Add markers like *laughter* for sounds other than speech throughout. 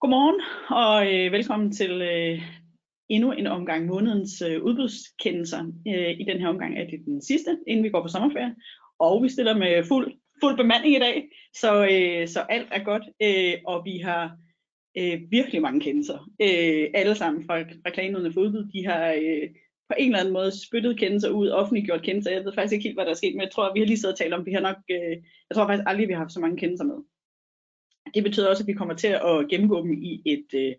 Godmorgen og øh, velkommen til øh, endnu en omgang månedens øh, udbudskendelser. Øh, I den her omgang er det den sidste, inden vi går på sommerferie. Og vi stiller med fuld, fuld bemanding i dag, så, øh, så alt er godt. Øh, og vi har øh, virkelig mange kendelser. Øh, alle sammen fra, fra klagenudene for udbud, de har øh, på en eller anden måde spyttet kendelser ud, offentliggjort kendelser. Jeg ved faktisk ikke helt, hvad der er sket, men jeg tror, vi har lige siddet og talt om, vi har nok, øh, jeg tror faktisk aldrig, vi har haft så mange kendelser med. Det betyder også, at vi kommer til at gennemgå dem i et øh,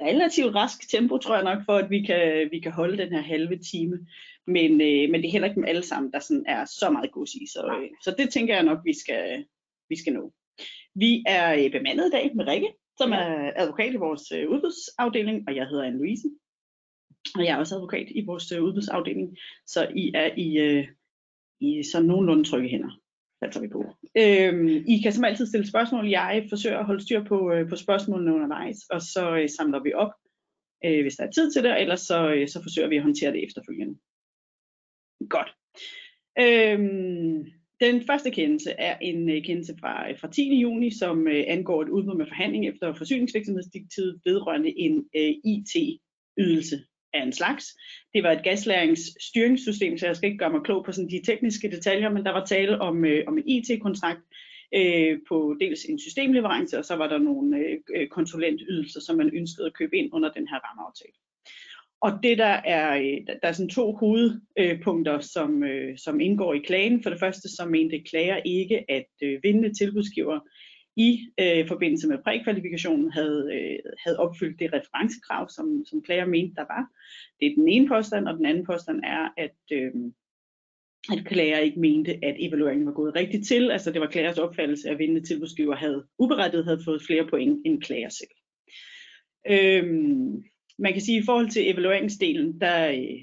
relativt rask tempo, tror jeg nok, for at vi kan, vi kan holde den her halve time. Men, øh, men det er heller ikke dem alle sammen, der sådan er så meget gods i. Så, øh, så det tænker jeg nok, vi skal, vi skal nå. Vi er øh, bemandet i dag med Rikke, som er advokat i vores øh, udbudsafdeling, og jeg hedder Anne-Louise. Og jeg er også advokat i vores øh, udbudsafdeling, så I er i, øh, i sådan nogenlunde trygge hænder satser vi på. Øhm, I kan som altid stille spørgsmål. Jeg forsøger at holde styr på, øh, på spørgsmålene undervejs, og så øh, samler vi op, øh, hvis der er tid til det, og ellers så, øh, så forsøger vi at håndtere det efterfølgende. Godt. Øhm, den første kendelse er en øh, kendelse fra, øh, fra 10. juni, som øh, angår et udbud med forhandling efter forsyningsvirksomhedsdirektivet vedrørende en øh, IT-ydelse af en slags. Det var et gaslæringsstyringssystem, så jeg skal ikke gøre mig klog på sådan de tekniske detaljer, men der var tale om, øh, om en IT-kontrakt øh, på dels en systemleverance, og så var der nogle øh, øh, konsulentydelser, som man ønskede at købe ind under den her rammeaftale. Og det der er, øh, der er sådan to hovedpunkter, som, øh, som indgår i klagen. For det første, så mente klager ikke, at øh, vindende tilbudsgiver i øh, forbindelse med prækvalifikationen havde, øh, havde opfyldt det referencekrav, som, som klager mente, der var. Det er den ene påstand, og den anden påstand er, at, øh, at klager ikke mente, at evalueringen var gået rigtigt til. Altså det var klagers opfattelse, at vindende tilbudsgiver havde uberettiget havde fået flere point end klager selv. Øh, man kan sige, at i forhold til evalueringsdelen, der, øh,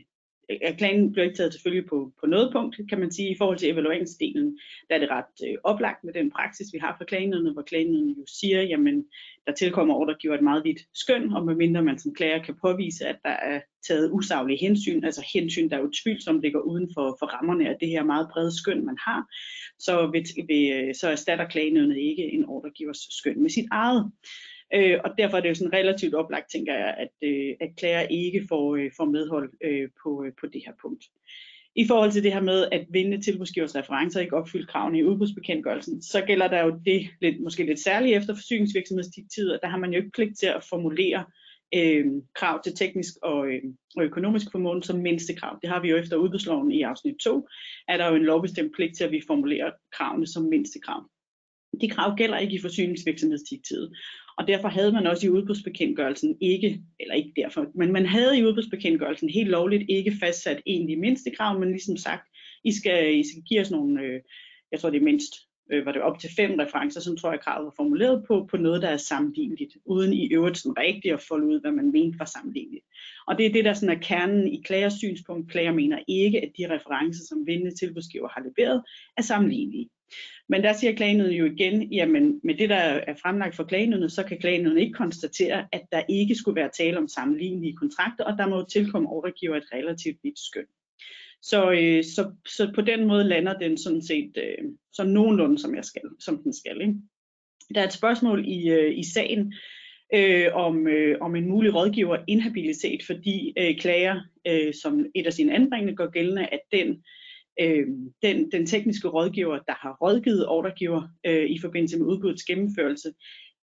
øh, erklæringen bliver ikke taget selvfølgelig på, på noget punkt, kan man sige. I forhold til evalueringsdelen, der er det ret øh, oplagt med den praksis, vi har for klagenødene, hvor klagenødene jo siger, jamen, der tilkommer ordregiver et meget vidt skøn, og medmindre man som klager kan påvise, at der er taget usaglige hensyn, altså hensyn, der jo tvivlsomt ligger uden for, for rammerne af det her meget brede skøn, man har, så, vil, vil, øh, så erstatter klagenødene ikke en ordregivers skøn med sit eget. Øh, og derfor er det jo sådan relativt oplagt, tænker jeg, at, øh, at klager ikke får, øh, får medhold øh, på, øh, på det her punkt. I forhold til det her med, at vindende tilbudsgivers referencer ikke opfyldt kravene i udbudsbekendtgørelsen, så gælder der jo det lidt, måske lidt særligt efter forsyningsvirksomhedsdirektivet, at der har man jo ikke pligt til at formulere øh, krav til teknisk og, øh, og økonomisk formåen som mindste krav. Det har vi jo efter udbudsloven i afsnit 2, er der jo en lovbestemt pligt til, at vi formulerer kravene som mindste krav. De krav gælder ikke i forsyningsvirksomhedsdirektivet. Og derfor havde man også i udbudsbekendtgørelsen ikke, eller ikke derfor, men man havde i udbudsbekendtgørelsen helt lovligt ikke fastsat egentlig mindstekrav, men ligesom sagt, I skal, I skal give os nogle, øh, jeg tror det er mindst, øh, var det op til fem referencer, som tror jeg kravet var formuleret på, på noget, der er sammenligneligt, uden i øvrigt sådan rigtigt at folde ud, hvad man mente var sammenligneligt. Og det er det, der sådan er kernen i klagers synspunkt. Klager mener ikke, at de referencer, som vindende tilbudsgiver har leveret, er sammenlignelige. Men der siger klagenøden jo igen, jamen med det, der er fremlagt for klagenøden, så kan klagenøden ikke konstatere, at der ikke skulle være tale om sammenlignelige kontrakter, og der må tilkomme ordregiver et relativt vidt skøn. Så, øh, så, så på den måde lander den sådan set øh, så nogenlunde, som, jeg skal, som den skal. Ikke? Der er et spørgsmål i, øh, i sagen øh, om, øh, om en mulig rådgiver inhabilitet, fordi øh, klager øh, som et af sine anbringende går gældende, at den øh, den, den tekniske rådgiver, der har rådgivet ordregiver øh, i forbindelse med udbuddets gennemførelse,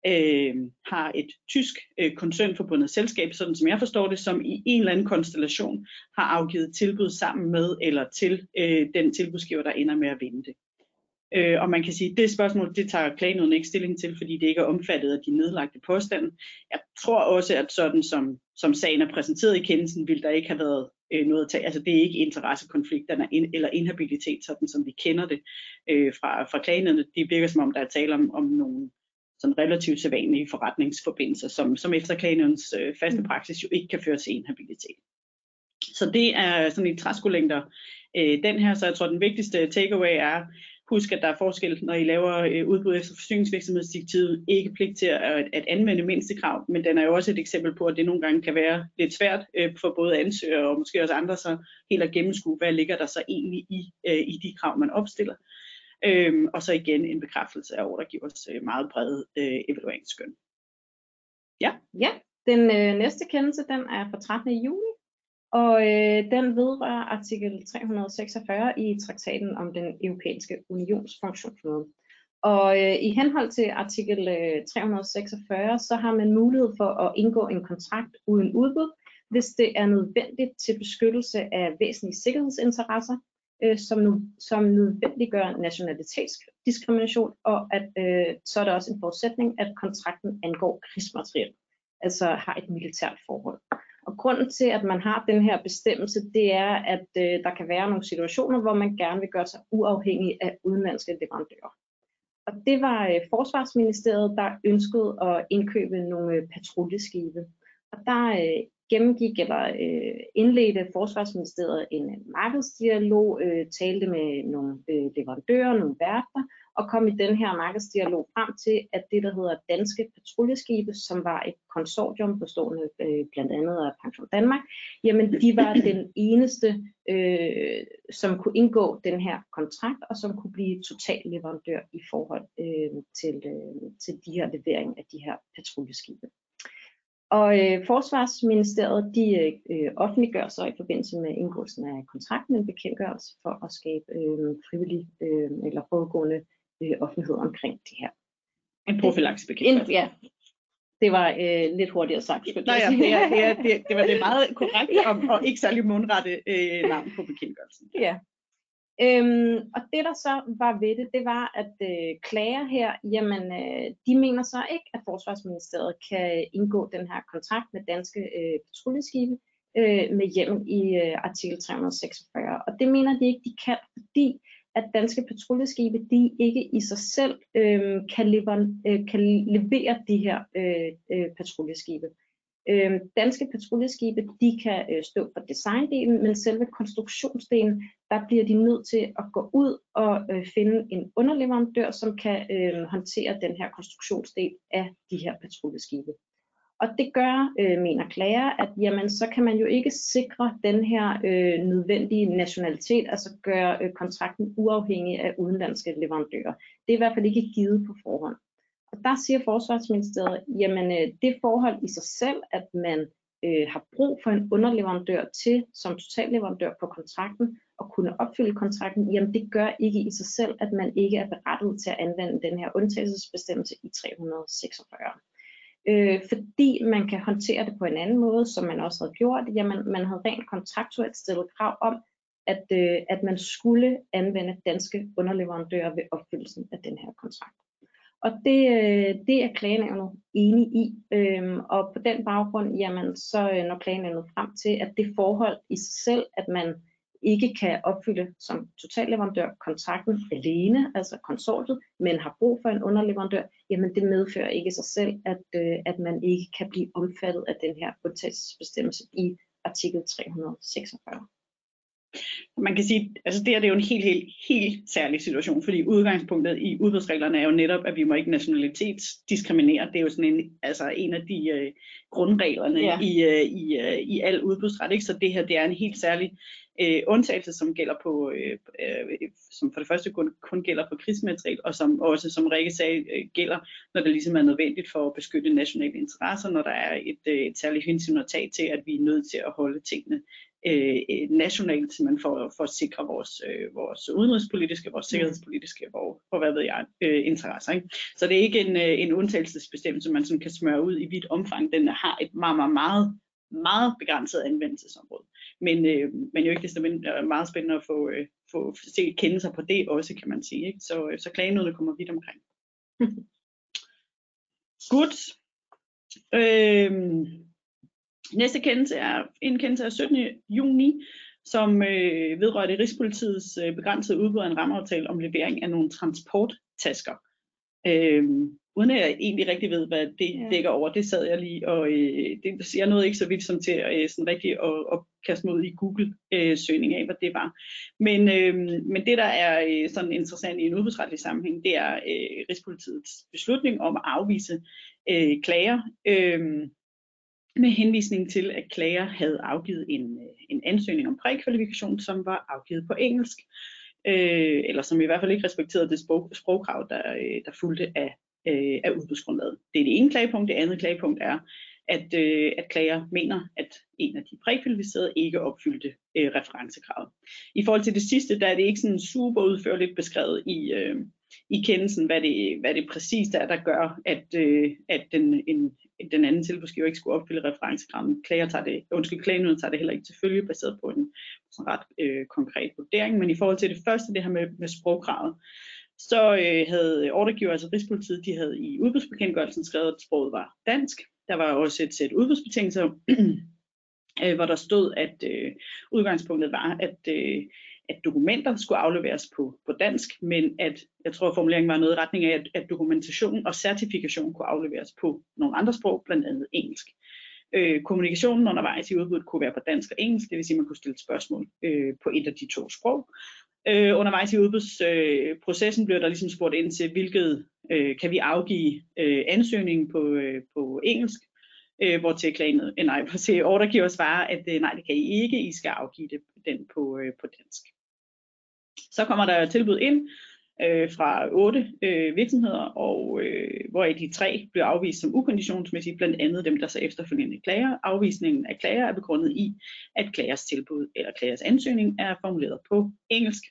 øh, har et tysk øh, koncernforbundet selskab, sådan som jeg forstår det, som i en eller anden konstellation har afgivet tilbud sammen med eller til øh, den tilbudsgiver, der ender med at vinde det. Øh, og man kan sige, at det spørgsmål, det tager klagenøden ikke stilling til, fordi det ikke er omfattet af de nedlagte påstande. Jeg tror også, at sådan som, som sagen er præsenteret i kendelsen, vil der ikke have været øh, noget at tage. Altså det er ikke interessekonflikterne eller inhabilitet, sådan som vi kender det øh, fra, fra klagenødene. Det virker som om, der er tale om, om nogle sådan relativt sædvanlige forretningsforbindelser, som, som efter klagenødens øh, faste mm. praksis jo ikke kan føre til inhabilitet. Så det er sådan i træskolængder øh, den her, så jeg tror den vigtigste takeaway er, Husk, at der er forskel, når I laver øh, udbud efter forsyningsvirksomhedsdirektivet, ikke pligt til at, at anvende mindstekrav, men den er jo også et eksempel på, at det nogle gange kan være lidt svært øh, for både ansøgere og måske også andre så helt at gennemskue, hvad ligger der så egentlig i, øh, i de krav, man opstiller. Øhm, og så igen en bekræftelse af ordregivers øh, meget brede øh, evalueringsskøn. Ja. Ja, den øh, næste kendelse, den er fra 13. juli, og øh, den vedrører artikel 346 i traktaten om den europæiske unions funktionsmåde. Og øh, i henhold til artikel øh, 346, så har man mulighed for at indgå en kontrakt uden udbud, hvis det er nødvendigt til beskyttelse af væsentlige sikkerhedsinteresser, øh, som, nu, som nødvendiggør nationalitetsdiskrimination, og at øh, så er der også en forudsætning, at kontrakten angår krigsmateriel, altså har et militært forhold. Og grunden til, at man har den her bestemmelse, det er, at øh, der kan være nogle situationer, hvor man gerne vil gøre sig uafhængig af udenlandske leverandører. Og det var øh, Forsvarsministeriet, der ønskede at indkøbe nogle øh, patruljeskibe. Og der øh, gennemgik eller øh, indledte Forsvarsministeriet en markedsdialog, øh, talte med nogle øh, leverandører, nogle værfter, og kom i den her markedsdialog frem til, at det, der hedder Danske Patruljeskibe, som var et konsortium bestående øh, blandt andet af Pension Danmark, jamen de var *clears throat* den eneste, øh, som kunne indgå den her kontrakt, og som kunne blive totalleverandør i forhold øh, til, øh, til de her levering af de her patruljeskibe. Og øh, Forsvarsministeriet de øh, offentliggør så i forbindelse med indgåelsen af kontrakten en bekendtgørelse for at skabe øh, frivillig øh, eller foregående øh, offentlighed omkring det her. En profylaxebekendtgørelse. Ja, det var øh, lidt hurtigere sagt. Nej, ja, det, er, det, er, det, det var det meget korrekt *laughs* og, og ikke særlig mundrette øh, navn på bekendtgørelsen. Ja. Øhm, og det der så var ved det, det var, at øh, klager her, jamen øh, de mener så ikke, at Forsvarsministeriet kan indgå den her kontrakt med danske øh, patruljeskibe øh, med hjemmel i øh, artikel 346. Og det mener de ikke, de kan, fordi at danske patruljeskibe, de ikke i sig selv øh, kan, lever, øh, kan levere de her øh, øh, patruljeskibe. Øh, Øh, danske patruljeskibe, de kan øh, stå for designdelen, men selve konstruktionsdelen, der bliver de nødt til at gå ud og øh, finde en underleverandør, som kan øh, håndtere den her konstruktionsdel af de her patruljeskibe. Og det gør, øh, mener klager, at jamen, så kan man jo ikke sikre den her øh, nødvendige nationalitet, altså gøre øh, kontrakten uafhængig af udenlandske leverandører. Det er i hvert fald ikke givet på forhånd. Og der siger Forsvarsministeriet, jamen øh, det forhold i sig selv, at man øh, har brug for en underleverandør til som totalleverandør på kontrakten og kunne opfylde kontrakten, jamen det gør ikke i sig selv, at man ikke er berettiget til at anvende den her undtagelsesbestemmelse i 346 øh, fordi man kan håndtere det på en anden måde, som man også havde gjort. Jamen, man havde rent kontraktuelt stillet krav om, at, øh, at man skulle anvende danske underleverandører ved opfyldelsen af den her kontrakt. Og det, øh, det er klagenævnet enig i, øhm, og på den baggrund, jamen, så øh, når klagenævnet frem til, at det forhold i sig selv, at man ikke kan opfylde som totalleverandør kontrakten alene, altså konsortiet, men har brug for en underleverandør, jamen det medfører ikke sig selv, at, øh, at man ikke kan blive omfattet af den her undtagelsesbestemmelse i artikel 346. Man kan sige, altså det, her, det er jo en helt, helt, helt særlig situation, fordi udgangspunktet i udbudsreglerne er jo netop, at vi må ikke nationalitetsdiskriminere. Det er jo sådan en, altså en af de uh, grundreglerne ja. i, uh, i, uh, i al udbudsret. Ikke? Så det her det er en helt særlig uh, undtagelse, som gælder på, uh, uh, som for det første kun, kun gælder på krigsmateriel, og som også, som Rikke sagde, uh, gælder, når det ligesom er nødvendigt for at beskytte nationale interesser, når der er et, uh, et særligt hensyn at tage til, at vi er nødt til at holde tingene øh, nationalt, simpelthen for, for at sikre vores, øh, vores udenrigspolitiske, vores mm. sikkerhedspolitiske og, og hvad ved jeg, øh, interesser. Ikke? Så det er ikke en, øh, en undtagelsesbestemmelse, man sådan kan smøre ud i vidt omfang. Den har et meget, meget, meget meget begrænset anvendelsesområde. Men, øh, men jo ikke desto mindre meget spændende at få, øh, få se kendelser på det også, kan man sige. Ikke? Så, øh, så klagenødene kommer vidt omkring. *laughs* Godt. Øh, Næste kendelse er en kendelse af 17. juni, som øh, vedrører det Rigspolitiets øh, begrænsede udbud af en rammeaftale om levering af nogle transporttasker. Øh, uden at jeg egentlig rigtig ved, hvad det ja. dækker over, det sad jeg lige, og øh, det, jeg nåede ikke så vidt som til øh, sådan rigtig at, at kaste ud i Google-søgning øh, af, hvad det var. Men, øh, men det, der er øh, sådan interessant i en udbudsretlig sammenhæng, det er øh, Rigspolitiets beslutning om at afvise øh, klager. Øh, med henvisning til, at klager havde afgivet en, øh, en ansøgning om prækvalifikation, som var afgivet på engelsk, øh, eller som i hvert fald ikke respekterede det sprog, sprogkrav, der, øh, der fulgte af øh, af udbudsgrundlaget. Det er det ene klagepunkt. Det andet klagepunkt er, at, øh, at klager mener, at en af de prækvalificerede ikke opfyldte øh, referencekravet. I forhold til det sidste, der er det ikke sådan super udførligt beskrevet i, øh, i kendelsen, hvad det, hvad det præcist er, der gør, at, øh, at den, en, den anden tilbudsgiver ikke skulle opfylde referencekravet. Klager tager det, undskyld, klagenøden tager det heller ikke til følge, baseret på en en ret øh, konkret vurdering. Men i forhold til det første, det her med, med sprogkravet, så øh, havde ordregiver, altså Rigspolitiet, de havde i udbudsbekendtgørelsen skrevet, at sproget var dansk. Der var også et sæt udbudsbetingelser, *clears throat* øh, hvor der stod, at øh, udgangspunktet var, at, øh, at dokumenter skulle afleveres på, på dansk, men at, jeg tror formuleringen var noget i retning af, at, at dokumentation og certifikation kunne afleveres på nogle andre sprog, blandt andet engelsk. Øh, kommunikationen undervejs i udbuddet kunne være på dansk og engelsk, det vil sige, at man kunne stille spørgsmål øh, på et af de to sprog. Øh, undervejs i udbudsprocessen øh, blev der ligesom spurgt ind til, hvilket øh, kan vi afgive øh, ansøgningen på, øh, på engelsk, øh, hvor til, klagen, øh, nej, *laughs* til ordregiver svarer, at øh, nej, det kan I ikke, I skal afgive det, den på, øh, på dansk. Så kommer der tilbud ind øh, fra otte øh, virksomheder, og øh, hvoraf de tre blev afvist som ukonditionsmæssigt, blandt andet dem, der så efterfølgende klager. Afvisningen af klager er begrundet i, at klagers tilbud eller klagers ansøgning er formuleret på engelsk.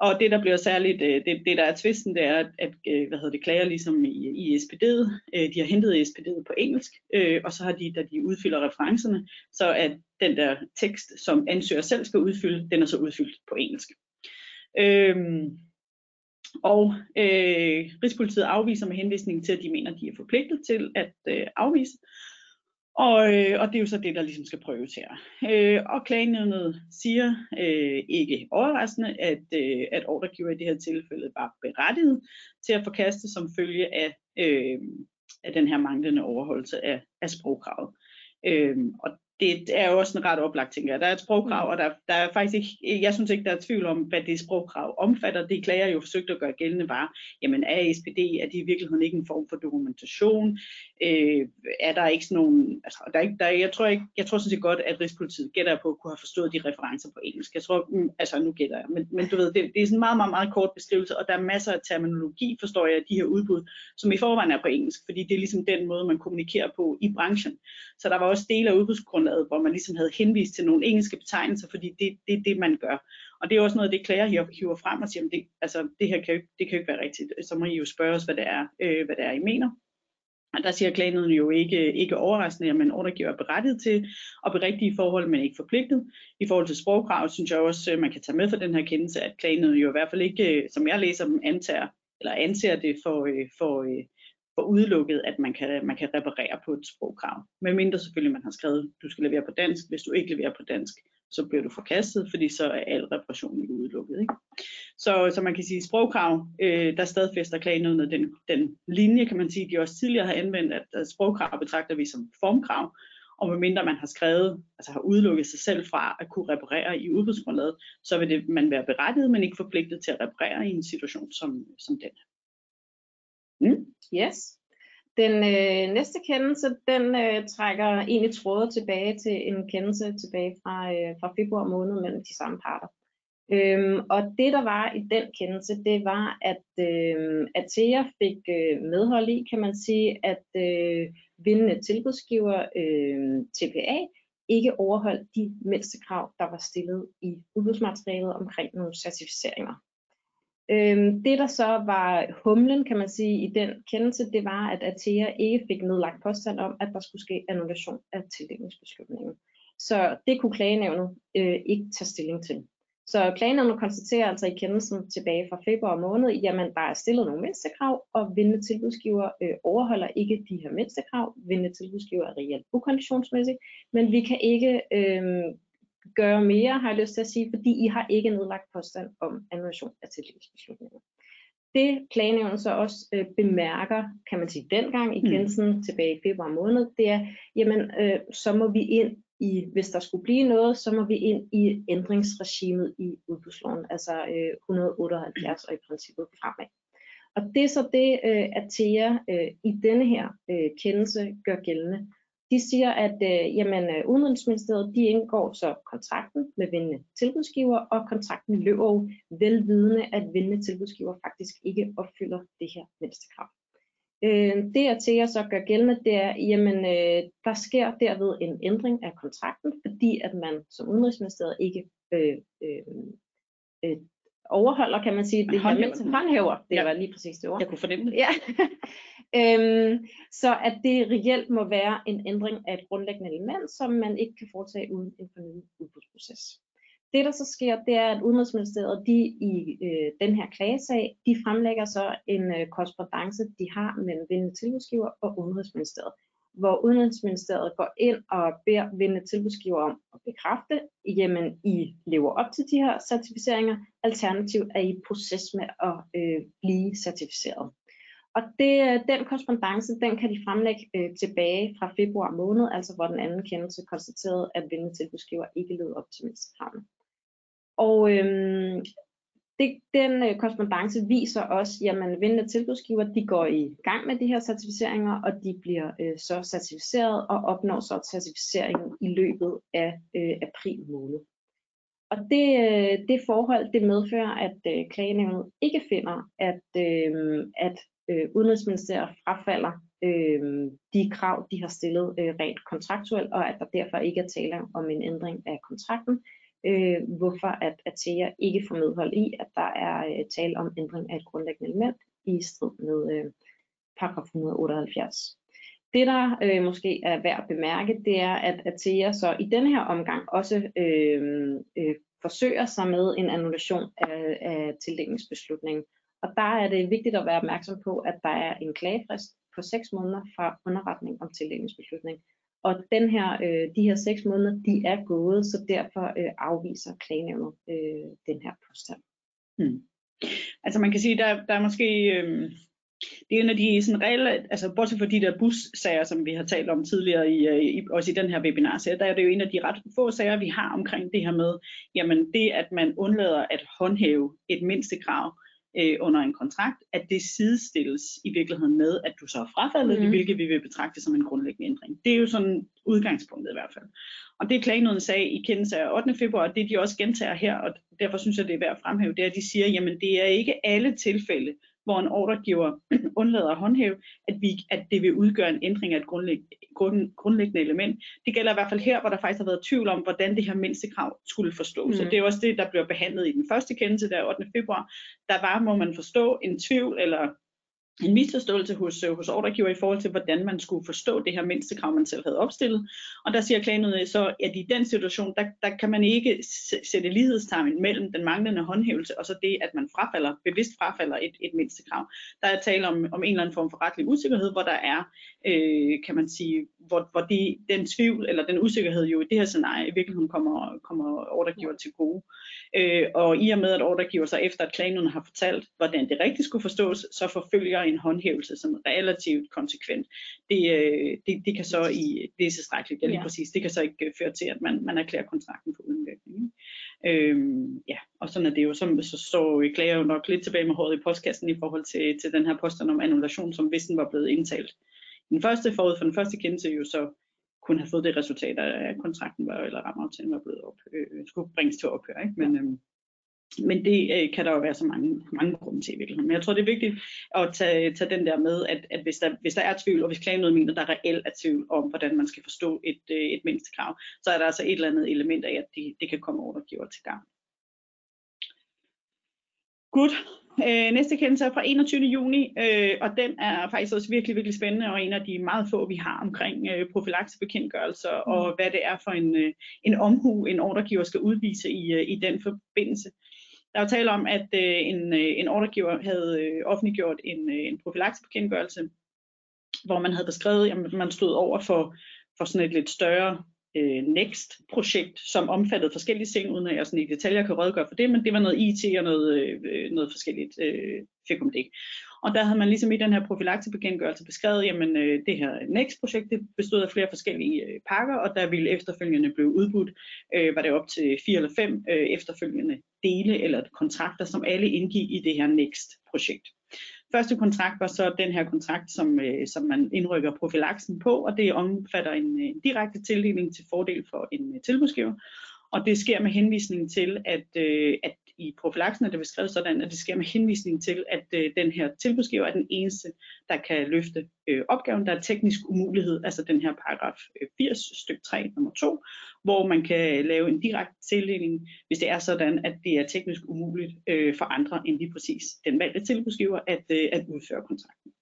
Og det, der bliver særligt, øh, det, det der er tvisten, det er, at øh, hvad hedder det, klager ligesom i, i SPD'et, øh, de har hentet SPD'et på engelsk, og så har de, da de udfylder referencerne, så at den der tekst, som ansøger selv skal udfylde, den er så udfyldt på engelsk. Øhm, og øh, Rigspolitiet afviser med henvisning til, at de mener, at de er forpligtet til at øh, afvise. Og, øh, og det er jo så det, der ligesom skal prøves her. Øh, og klagenævnet siger øh, ikke overraskende, at, øh, at ordregiver i det her tilfælde var berettiget til at forkaste som følge af, øh, af den her manglende overholdelse af, af sprogkravet. Øh, og det er jo også en ret oplagt, tænker jeg. Der er et sprogkrav, mm. og der, der er faktisk ikke, jeg synes ikke, der er tvivl om, hvad det sprogkrav omfatter. Det klager jo forsøgt at gøre gældende var, jamen er SPD, er det i virkeligheden ikke en form for dokumentation? Øh, er der ikke sådan nogen, altså, der er ikke, der, jeg, tror ikke, jeg tror sådan set godt, at Rigspolitiet gætter på at kunne have forstået de referencer på engelsk. Jeg tror, mm, altså nu gætter jeg, men, men du ved, det, det er sådan en meget, meget, meget kort beskrivelse, og der er masser af terminologi, forstår jeg, af de her udbud, som i forvejen er på engelsk, fordi det er ligesom den måde, man kommunikerer på i branchen. Så der var også dele af udbudsgrundlaget, hvor man ligesom havde henvist til nogle engelske betegnelser, fordi det er det, det, man gør. Og det er også noget af det, klager hiver frem og siger, det, altså, det her kan jo, det kan jo ikke være rigtigt. Så må I jo spørge os, hvad det er, øh, hvad det er I mener. Og der siger klagenøden jo ikke, ikke overraskende, at man ordregiver er berettiget til og berigtige forhold, men ikke forpligtet. I forhold til sprogkrav, synes jeg også, at man kan tage med for den her kendelse, at klagenøden jo i hvert fald ikke, øh, som jeg læser dem, antager, eller anser det for, øh, for, for udelukket, at man kan, man kan reparere på et sprogkrav. Medmindre selvfølgelig man har skrevet, du skal levere på dansk. Hvis du ikke leverer på dansk, så bliver du forkastet, fordi så er al reparation ikke udelukket. Ikke? Så, så man kan sige, sprogkrav, øh, der stadfæster klagenødene den, den linje, kan man sige, de også tidligere har anvendt, at, at sprogkrav betragter vi som formkrav, og medmindre man har skrevet, altså har udelukket sig selv fra at kunne reparere i udbudsgrundlaget, så vil det, man være berettiget, men ikke forpligtet til at reparere i en situation som, som den. Mm. Yes. Den øh, næste kendelse, den øh, trækker egentlig tråde tilbage til en kendelse tilbage fra, øh, fra februar måned mellem de samme parter. Øhm, og det der var i den kendelse, det var, at øh, Atea fik øh, medhold i, kan man sige, at øh, vindende tilbudsgiver øh, TPA ikke overholdt de mindste krav, der var stillet i udbudsmaterialet omkring nogle certificeringer. Øhm, det der så var humlen, kan man sige, i den kendelse, det var, at Atea ikke fik nedlagt påstand om, at der skulle ske annullation af tildelingsbeslutningen. Så det kunne klagenævnet øh, ikke tage stilling til. Så klagenævnet konstaterer altså i kendelsen tilbage fra februar måned, jamen der er stillet nogle mindstekrav, og vindende tilbudsgiver øh, overholder ikke de her mindstekrav. Vindende tilbudsgiver er reelt ukonditionsmæssigt, men vi kan ikke øh, gøre mere, har jeg lyst til at sige, fordi I har ikke nedlagt påstand om annulation af tildelingsbeslutninger. Det klagenævnet så også øh, bemærker, kan man sige, dengang i mm. mm. tilbage i februar måned, det er, jamen, øh, så må vi ind i, hvis der skulle blive noget, så må vi ind i ændringsregimet i udbudsloven, altså øh, 178 og i princippet fremad. Og det er så det, øh, at TEA øh, i denne her øh, kendelse gør gældende. De siger, at øh, jamen, øh, Udenrigsministeriet de indgår så kontrakten med vindende tilbudsgiver, og kontrakten løber jo velvidende, at vindende tilbudsgiver faktisk ikke opfylder det her mindstekrav. Øh, det at så gør gældende, det er, jamen øh, der sker derved en ændring af kontrakten, fordi at man som Udenrigsministeriet ikke øh, øh, øh, overholder, kan man sige, det her den. håndhæver. Det Ja. var lige præcis det ord. Jeg kunne fornemme det. Ja. *laughs* øhm, så at det reelt må være en ændring af et grundlæggende element, som man ikke kan foretage uden en fornyet udbudsproces. Det der så sker, det er, at Udenrigsministeriet de i øh, den her klagesag, de fremlægger så en øh, korrespondence, de har mellem vindende tilbudsgiver og Udenrigsministeriet, hvor Udenrigsministeriet går ind og beder vindende tilbudsgiver om at bekræfte, jamen I lever op til de her certificeringer, alternativt er I i proces med at øh, blive certificeret. Og det, øh, den korrespondence, den kan de fremlægge øh, tilbage fra februar måned, altså hvor den anden kendelse konstaterede, at vindende tilbudsgiver ikke levede op til mindstekravene. Og øhm, det, den øh, korrespondence viser også, at vindende tilbudsgiver de går i gang med de her certificeringer, og de bliver øh, så certificeret og opnår så certificeringen i løbet af øh, april måned. Og det, øh, det forhold, det medfører, at øh, klagenævnet ikke finder, at, øh, at øh, Udenrigsministeriet frafalder øh, de krav, de har stillet øh, rent kontraktuelt, og at der derfor ikke er tale om en ændring af kontrakten, øh, hvorfor at Atea ikke får medhold i, at der er øh, tale om ændring af et grundlæggende element i strid med øh, paragraf 178. Det, der øh, måske er værd at bemærke, det er, at Atea så i denne her omgang også øh, øh, forsøger sig med en annulation af, af tildelingsbeslutningen. Og der er det vigtigt at være opmærksom på, at der er en klagefrist på 6 måneder fra underretning om tildelingsbeslutning. Og den her, øh, de her 6 måneder, de er gået, så derfor øh, afviser klagenævnet øh, den her påstand. Hmm. Altså man kan sige, der, der er måske, øh, det er en af de sådan reelle, altså bortset fra de der bussager, som vi har talt om tidligere, i, øh, i, også i den her webinar, der er det jo en af de ret få sager, vi har omkring det her med, jamen det, at man undlader at håndhæve et mindste krav, øh, under en kontrakt, at det sidestilles i virkeligheden med, at du så har frafaldet mm. hvilket vi vil betragte som en grundlæggende ændring. Det er jo sådan udgangspunktet i hvert fald. Og det klagenøden sagde i kendelse af 8. februar, det de også gentager her, og derfor synes jeg, det er værd at fremhæve, det er, at de siger, jamen det er ikke alle tilfælde, hvor en ordregiver *clears throat* undlader at håndhæve, at, vi, at det vil udgøre en ændring af et grundlæg, grund, grundlæggende element. Det gælder i hvert fald her, hvor der faktisk har været tvivl om, hvordan det her mindstekravl skulle forstås. Mm. Så det er også det, der bliver behandlet i den første kendelse, der 8. februar. Der var, må man forstå, en tvivl eller en misforståelse hos, øh, hos ordregiver i forhold til, hvordan man skulle forstå det her mindstekrav, man selv havde opstillet. Og der siger klagenødet så, at i den situation, der, der kan man ikke sætte lighedstegn mellem den manglende håndhævelse og så det, at man frafalder, bevidst frafalder et, et mindstekrav. Der er tale om, om en eller anden form for retlig usikkerhed, hvor der er, øh, kan man sige, hvor, hvor de, den tvivl eller den usikkerhed jo i det her scenarie i virkeligheden kommer, kommer ordregiver til gode. Øh, og i og med, at ordregiver så efter, at klagenødet har fortalt, hvordan det rigtigt skulle forstås, så forfølger en håndhævelse som relativt konsekvent. Det, øh, det, det kan så i, det er tilstrækkeligt, ja lige Ja. præcis, det kan så ikke øh, føre til, at man, man erklærer kontrakten for uden virkning. Øhm, ja, og sådan er det jo, så, så står klager jo nok lidt tilbage med håret i postkassen i forhold til, til den her påstand om annulation, som hvis den var blevet indtalt. Den første forud for den første kendelse jo så kunne have fået det resultat, at kontrakten var, eller rammeaftalen var blevet op, øh, skulle bringes til ophør. Ikke? Men, øhm, men det øh, kan der jo være så mange, mange grunde til i virkeligheden. Men jeg tror, det er vigtigt at tage, tage den der med, at, at hvis, der, hvis der er tvivl, og hvis klagenødet mener, der reelt er tvivl om, hvordan man skal forstå et, øh, et mindstekrav, så er der altså et eller andet element af, at det, det kan komme ordregiver til gang. Godt. Øh, næste kendelse er fra 21. juni, øh, og den er faktisk også virkelig, virkelig spændende, og en af de meget få, vi har omkring øh, profylaksebekendtgørelser, mm. og hvad det er for en, øh, en omhu, en ordregiver skal udvise i, øh, i den forbindelse. Der er jo tale om, at øh, en, øh, en ordregiver havde øh, offentliggjort en, øh, en profilaksebekendtgørelse, hvor man havde beskrevet, at man stod over for, for sådan et lidt større øh, Next-projekt, som omfattede forskellige ting, uden at jeg sådan i detaljer kan redegøre for det, men det var noget IT og noget, øh, noget forskelligt øh, fik om det. Og der havde man ligesom i den her profylaksebekendtgørelse beskrevet, jamen øh, det her Next-projekt det bestod af flere forskellige øh, pakker, og der ville efterfølgende blive udbudt, øh, var det op til fire eller fem øh, efterfølgende dele eller kontrakter, som alle indgik i det her Next-projekt. Første kontrakt var så den her kontrakt, som, øh, som man indrykker profilaksen på, og det omfatter en, øh, en direkte tildeling til fordel for en øh, tilbudsgiver. Og det sker med henvisning til, at, øh, at, i profilaksen er det beskrevet sådan, at det sker med henvisning til, at øh, den her tilbudsgiver er den eneste, der kan løfte øh, opgaven. Der er teknisk umulighed, altså den her paragraf 80 styk 3 nummer 2, hvor man kan lave en direkte tildeling, hvis det er sådan, at det er teknisk umuligt øh, for andre end lige præcis den valgte tilbudsgiver at, øh, at udføre kontrakten.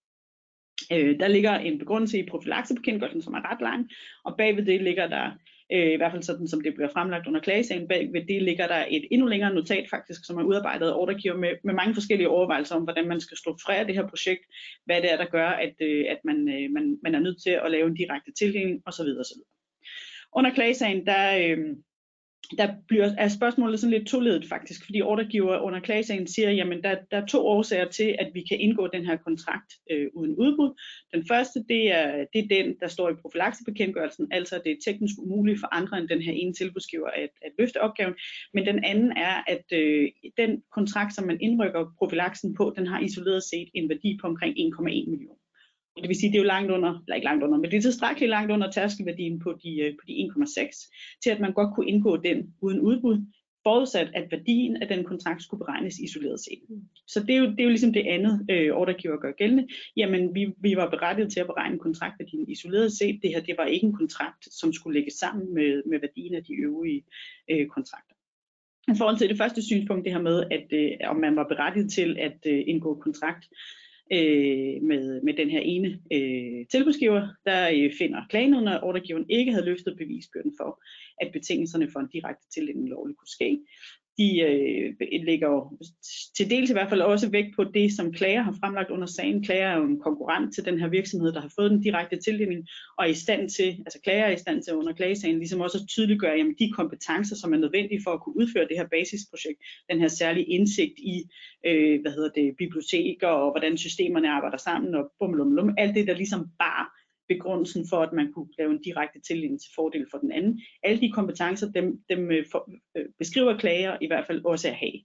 Øh, der ligger en begrundelse i profilaksebekendtgørelsen, som er ret lang, og bagved det ligger der, øh, i hvert fald sådan som det bliver fremlagt under klagesagen, bagved det ligger der et endnu længere notat faktisk, som er udarbejdet af ordregiver med, med mange forskellige overvejelser om, hvordan man skal strukturere det her projekt, hvad det er, der gør, at, øh, at man, øh, man, man er nødt til at lave en direkte tildeling osv. osv. Under klagesagen, der, øh, der bliver, er spørgsmålet sådan lidt toledet faktisk, fordi ordregiver under klagesagen siger, jamen der, der er to årsager til, at vi kan indgå den her kontrakt øh, uden udbud. Den første, det er, det er den, der står i profilaksebekendtgørelsen, altså det er teknisk umuligt for andre end den her ene tilbudsgiver at, at løfte opgaven. Men den anden er, at øh, den kontrakt, som man indrykker profilaksen på, den har isoleret set en værdi på omkring 1,1 million. Det vil sige, det er jo langt under, eller ikke langt under, men det er tilstrækkeligt langt under tærskelværdien på de, øh, på de 1,6, til at man godt kunne indgå den uden udbud, forudsat at værdien af den kontrakt skulle beregnes isoleret set. Så det er jo, det er jo ligesom det andet, øh, ordregiver gør gældende. Jamen, vi, vi var berettiget til at beregne kontraktværdien isoleret set. Det her, det var ikke en kontrakt, som skulle lægges sammen med, med værdien af de øvrige øh, kontrakter. I forhold til det første synspunkt, det her med, at øh, om man var berettiget til at øh, indgå kontrakt, øh, med, med den her ene øh, tilbudsgiver, der øh, finder klagen, at ordregiveren ikke havde løftet bevisbyrden for, at betingelserne for en direkte tildeling lovligt kunne ske de øh, lægger jo til dels i hvert fald også vægt på det, som klager har fremlagt under sagen. Klager er jo en konkurrent til den her virksomhed, der har fået den direkte tildeling, og er i stand til, altså klager er i stand til under klagesagen, ligesom også at tydeliggøre jamen, de kompetencer, som er nødvendige for at kunne udføre det her basisprojekt, den her særlige indsigt i, øh, hvad hedder det, biblioteker og hvordan systemerne arbejder sammen, og bum, bum, bum, alt det, der ligesom bare begrundelsen for, at man kunne lave en direkte tildeling til fordel for den anden. Alle de kompetencer, dem, dem øh, for, øh, beskriver klager i hvert fald også at have.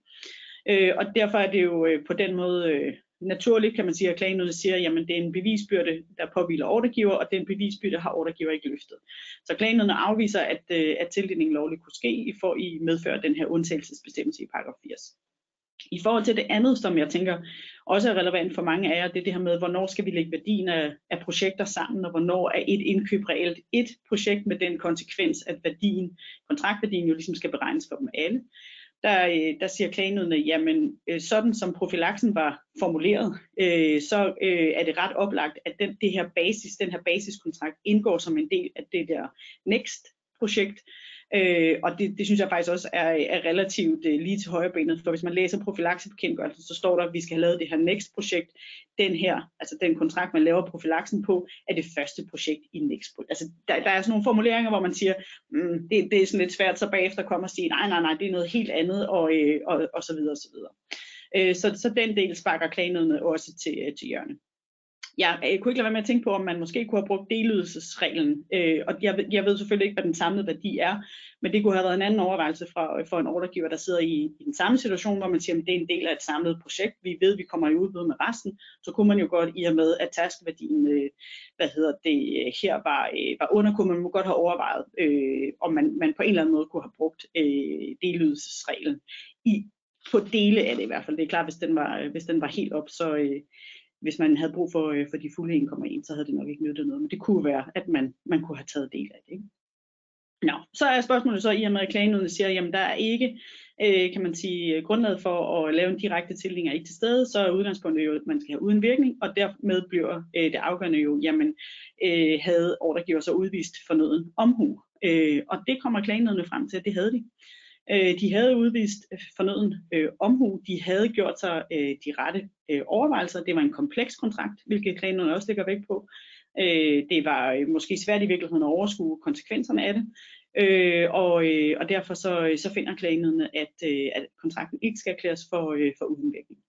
Øh, og derfor er det jo øh, på den måde øh, naturligt, kan man sige, at klagenødet siger, jamen det er en bevisbyrde, der påviler ordregiver, og den bevisbyrde har ordregiver ikke løftet. Så klagenødene afviser, at, øh, at tildelingen lovligt kunne ske i, for, i medfører den her undtagelsesbestemmelse i paragraf 80. I forhold til det andet, som jeg tænker også er relevant for mange af jer, det er det her med, hvornår skal vi lægge værdien af, af projekter sammen, og hvornår er et indkøb reelt et projekt med den konsekvens, at værdien, kontraktværdien jo ligesom skal beregnes for dem alle. Der, øh, der siger klagenødene, jamen øh, sådan som profilaksen var formuleret, øh, så øh, er det ret oplagt, at den, det her basis, den her basiskontrakt indgår som en del af det der next projekt, Øh, og det, det synes jeg faktisk også er, er relativt øh, lige til højre benet, for hvis man læser profilaksebekendelsen, så står der, at vi skal have lavet det her NEXT-projekt. Den her, altså den kontrakt, man laver profilaksen på, er det første projekt i NEXT. Altså der, der er sådan nogle formuleringer, hvor man siger, mm, det, det er sådan lidt svært så bagefter kommer og sige, nej, nej, nej, det er noget helt andet, og, øh, og, og så videre, og så videre. Øh, så, så den del sparker klagenødene også til, øh, til hjørne jeg, jeg kunne ikke lade være med at tænke på, om man måske kunne have brugt delydelsesreglen. Øh, og jeg, jeg ved selvfølgelig ikke, hvad den samlede værdi er, men det kunne have været en anden overvejelse fra, øh, for en ordregiver, der sidder i, i den samme situation, hvor man siger, at det er en del af et samlet projekt. Vi ved, at vi kommer i udbud med resten. Så kunne man jo godt i og med, at taskværdien øh, hvad hedder det, øh, her var, øh, var under, kunne man godt have overvejet, øh, om man, man på en eller anden måde kunne have brugt øh, delydelsesreglen i, på dele af det i hvert fald. Det er klart, hvis den var, øh, hvis den var helt op, så, øh, hvis man havde brug for, øh, for de fulde 1,1, så havde det nok ikke nyttet noget. Men det kunne være, at man, man kunne have taget del af det. Ikke? Nå, så er spørgsmålet så, i og med at klagenødene siger, jamen der er ikke, øh, kan man sige, grundlaget for at lave en direkte tildeling er ikke til stede, så er udgangspunktet jo, at man skal have uden virkning, og dermed bliver øh, det afgørende jo, jamen øh, havde ordregiver så udvist fornøden omhu. Øh, og det kommer klagenødene frem til, at det havde de. Øh, de havde udvist øh, fornøden øh, omhu, de havde gjort sig øh, de rette øh, overvejelser. Det var en kompleks kontrakt, hvilket klagenødene også lægger vægt på. Øh, det var øh, måske svært i virkeligheden at overskue konsekvenserne af det. Øh, og, øh, og derfor så, øh, så finder klagenødene, at, øh, at kontrakten ikke skal erklæres for, øh, for udenvirkning.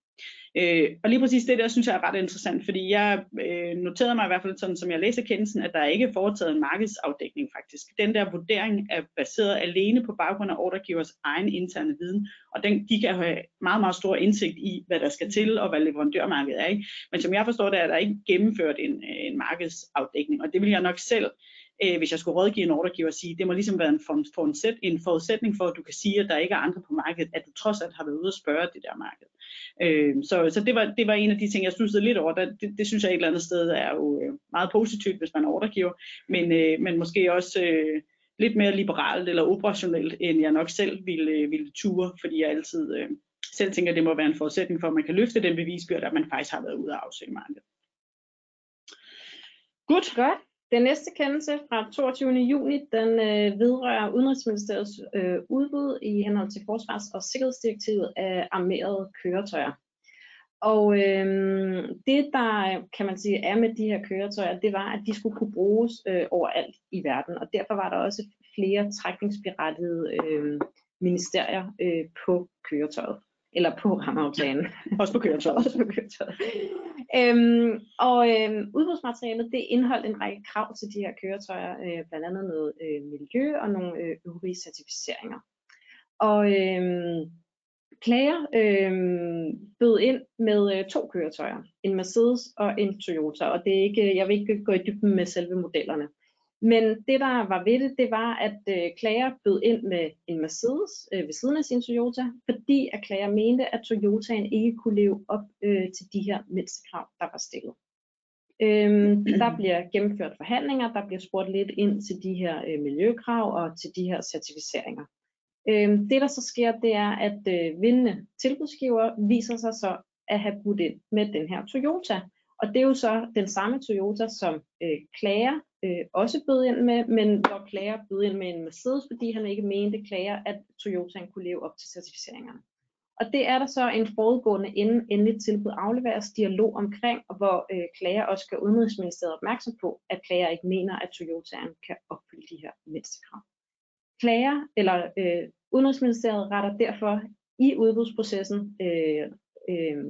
Øh, og lige præcis det der synes jeg er ret interessant, fordi jeg øh, noterede mig i hvert fald sådan, som jeg læser kendelsen, at der ikke er foretaget en markedsafdækning faktisk. Den der vurdering er baseret alene på baggrund af ordregivers egen interne viden, og den, de kan have meget, meget stor indsigt i, hvad der skal til, og hvad leverandørmarkedet er. Ikke? Men som jeg forstår det, er der ikke gennemført en, øh, en markedsafdækning, og det vil jeg nok selv øh, hvis jeg skulle rådgive en ordregiver og sige, det må ligesom være en, for, for en, sæt, en forudsætning for, at du kan sige, at der ikke er andre på markedet, at du trods alt har været ude og spørge det der marked. Øh, så så det, var, det var en af de ting, jeg stussede lidt over. Der, det, det synes jeg et eller andet sted er jo øh, meget positivt, hvis man er ordregiver, men, øh, men måske også øh, lidt mere liberalt eller operationelt, end jeg nok selv ville, øh, ville ture, fordi jeg altid øh, selv tænker, at det må være en forudsætning for, at man kan løfte den bevisbyrde, at man faktisk har været ude af afsøge markedet. Godt. Godt. Den næste kendelse fra 22. juni, den øh, vedrører Udenrigsministeriets øh, udbud i henhold til Forsvars- og Sikkerhedsdirektivet af armerede køretøjer. Og øh, det, der kan man sige er med de her køretøjer, det var, at de skulle kunne bruges øh, overalt i verden. Og derfor var der også flere trækningsberettigede øh, ministerier øh, på køretøjet eller på rammeaftalen. Også på køretøjet. Også på køretøjet. øhm, og øhm, udbudsmaterialet, det indeholdt en række krav til de her køretøjer, øh, blandt andet noget øh, miljø og nogle øh, øvrige certificeringer. Og øhm, klager øhm, bød ind med øh, to køretøjer, en Mercedes og en Toyota, og det er ikke, jeg vil ikke gå i dybden med selve modellerne. Men det, der var ved det, det var, at øh, klager bød ind med en Mercedes øh, ved siden af sin Toyota, fordi at klager mente, at Toyotaen ikke kunne leve op øh, til de her mindstekrav, der var stillet. Øhm, der bliver gennemført forhandlinger, der bliver spurgt lidt ind til de her øh, miljøkrav og til de her certificeringer. Øhm, det der så sker, det er, at øh, vindende tilbudsgiver viser sig så at have budt ind med den her Toyota. Og det er jo så den samme Toyota, som øh, klager øh, også bød ind med, men hvor klager bød ind med en Mercedes, fordi han ikke mente klager, at Toyota kunne leve op til certificeringerne. Og det er der så en forudgående inden endeligt tilbud afleveres dialog omkring, hvor øh, klager også gør Udenrigsministeriet opmærksom på, at klager ikke mener, at Toyotaen kan opfylde de her mindstekrav. Klager eller øh, Udenrigsministeriet retter derfor i udbudsprocessen øh, øh,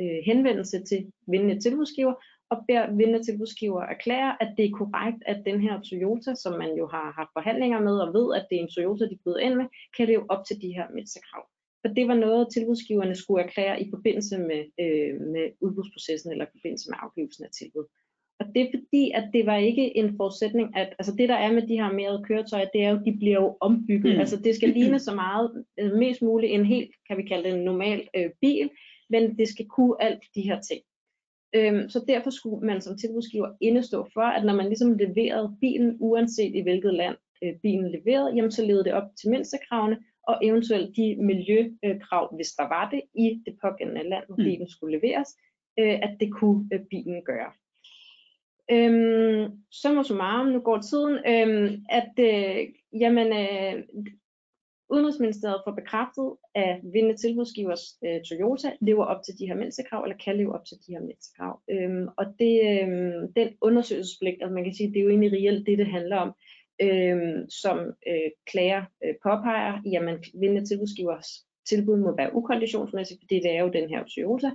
øh, henvendelse til vindende tilbudsgiver og beder vindende tilbudsgiver erklære, at det er korrekt, at den her Toyota, som man jo har haft forhandlinger med og ved, at det er en Toyota, de byder ind med, kan leve op til de her mindstekrav. For det var noget, tilbudsgiverne skulle erklære i forbindelse med, øh, med udbudsprocessen eller i forbindelse med afgivelsen af tilbud. Og det er fordi, at det var ikke en forudsætning, at altså det der er med de her armerede køretøjer, det er jo, de bliver jo ombygget. Mm. Altså det skal ligne så meget, øh, mest muligt en helt, kan vi kalde det en normal øh, bil, men det skal kunne alt de her ting. Øhm, så derfor skulle man som tilbudsgiver indestå for, at når man ligesom leverede bilen, uanset i hvilket land øh, bilen leverede, jamen så levede det op til mindstekravene, og eventuelt de miljøkrav, hvis der var det i det pågældende land, hvor mm. bilen skulle leveres, øh, at det kunne øh, bilen gøre. Øhm, så må summarum, nu går tiden, øhm, at øh, jamen, øh, Udenrigsministeriet får bekræftet, at vindende tilbudsgivers øh, Toyota lever op til de her mindstekrav, eller kan leve op til de her mindstekrav. Øhm, og det, øhm, den undersøgelsespligt, altså man kan sige, det er jo egentlig reelt det, det handler om, øhm, som øh, klager øh, påpeger, jamen vindende tilbudsgivers tilbud må være ukonditionsmæssigt, fordi det er jo den her Toyota.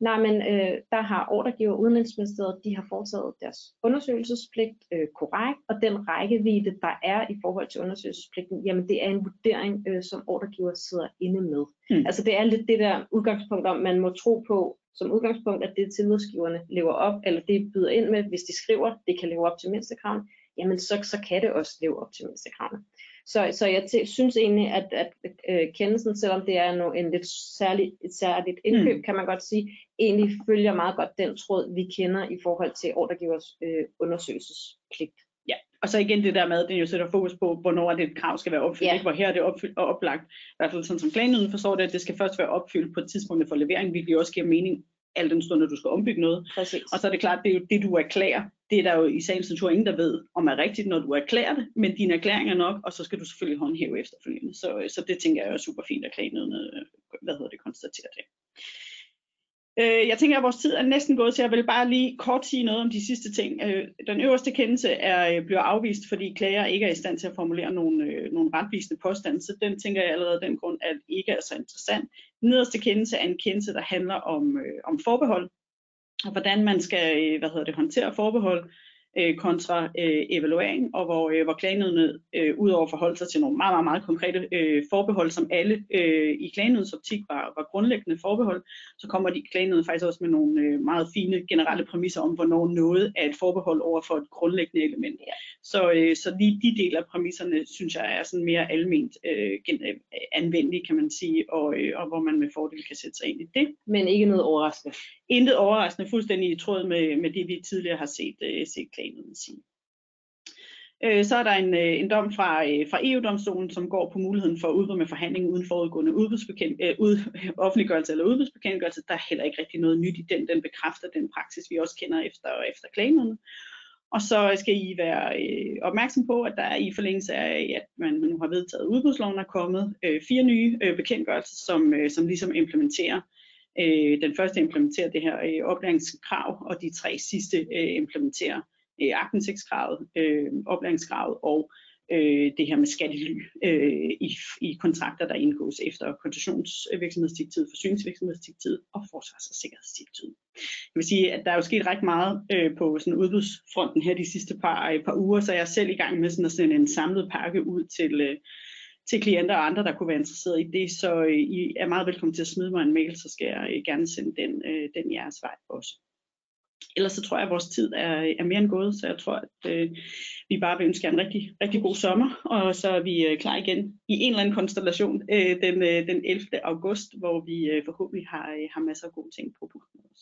Nej, men øh, der har ordregiver Udenrigsministeriet, de har foretaget deres undersøgelsespligt øh, korrekt, og den rækkevidde, der er i forhold til undersøgelsespligten, jamen det er en vurdering, øh, som ordregiver sidder inde med. Mm. Altså det er lidt det der udgangspunkt om, man må tro på som udgangspunkt, at det tilbudsgiverne lever op, eller det byder ind med, hvis de skriver, det kan leve op til mindstekravene, jamen så, så kan det også leve op til mindstekravene. Så, så jeg synes egentlig, at, at øh, kendelsen, selvom det er en lidt særligt, et særligt indkøb, mm. kan man godt sige, egentlig følger meget godt den tråd, vi kender i forhold til ordregivers øh, undersøgelsespligt. Ja, og så igen det der med, at den jo sætter fokus på, hvornår det et krav skal være opfyldt, ja. ikke? hvor her er det opfyldt og oplagt, i hvert fald sådan som klagenøden forstår det, at det skal først være opfyldt på et tidspunkt for levering, hvilket også giver mening al den stund, at du skal ombygge noget. Præcis. Og så er det klart, det er jo det, du erklærer. Det er der jo i sagens natur ingen, der ved, om er rigtigt, når du erklærer det, men din erklæring er nok, og så skal du selvfølgelig håndhæve efterfølgende. Så, øh, så det tænker jeg er super fint at klagenødene, øh, hvad hedder det, konstatere det. Øh, jeg tænker, at vores tid er næsten gået, så jeg vil bare lige kort sige noget om de sidste ting. Øh, den øverste kendelse er, øh, bliver afvist, fordi klager ikke er i stand til at formulere nogle, øh, nogle retvisende påstande, så den tænker jeg allerede af den grund, at ikke er så interessant. Den nederste kendelse er en kendelse, der handler om, øh, om forbehold, hvordan man skal øh, hvad hedder det, håndtere forbehold øh, kontra øh, evaluering, og hvor, øh, hvor klagenødene øh, udover at forholde sig til nogle meget, meget, meget konkrete øh, forbehold, som alle øh, i klagenødens optik var, var grundlæggende forbehold, så kommer de klagenødene faktisk også med nogle øh, meget fine generelle præmisser om, hvornår noget er et forbehold over for et grundlæggende element. Ja. Så, øh, så lige de dele af præmisserne, synes jeg er sådan mere alment øh, øh, anvendelige, kan man sige, og, øh, og hvor man med fordel kan sætte sig ind i det. Men ikke noget overraskende. Intet overraskende, fuldstændig i tråd med, med det, vi tidligere har set, øh, set klagenøden sige. Øh, så er der en, øh, en dom fra, øh, fra EU-domstolen, som går på muligheden for at med forhandling uden forudgående udbudsbekend, øh, ud, *laughs* offentliggørelse eller udbudsbekendtgørelse. Der er heller ikke rigtig noget nyt i den. Den bekræfter den praksis, vi også kender efter, efter klagerne. Og så skal I være øh, opmærksom på, at der er i forlængelse af, at man nu har vedtaget udbudsloven, er kommet øh, fire nye øh, bekendtgørelser, som, øh, som ligesom implementerer. Øh, den første implementerer det her øh, oplæringskrav, og de tre sidste øh, implementerer øh, aktindsigtskravet, øh, oplæringskravet og øh, det her med skattely øh, i, i kontrakter, der indgås efter koncessionsvirksomhedsdirektivet, forsyningsvirksomhedsdirektivet og forsvars- og sikkerhedsdirektivet. Jeg vil sige, at der er jo sket ret meget øh, på sådan udbudsfronten her de sidste par, øh, par uger, så jeg er selv i gang med sådan at sende en samlet pakke ud til, øh, til klienter og andre, der kunne være interesseret i det. Så øh, I er meget velkommen til at smide mig en mail, så skal jeg øh, gerne sende den, øh, den jeres vej også. Ellers så tror jeg, at vores tid er, er mere end gået, så jeg tror, at øh, vi bare vil ønske jer en rigtig, rigtig god sommer, og så er vi øh, klar igen i en eller anden konstellation øh, den, øh, den 11. august, hvor vi øh, forhåbentlig har, øh, har masser af gode ting på programmet.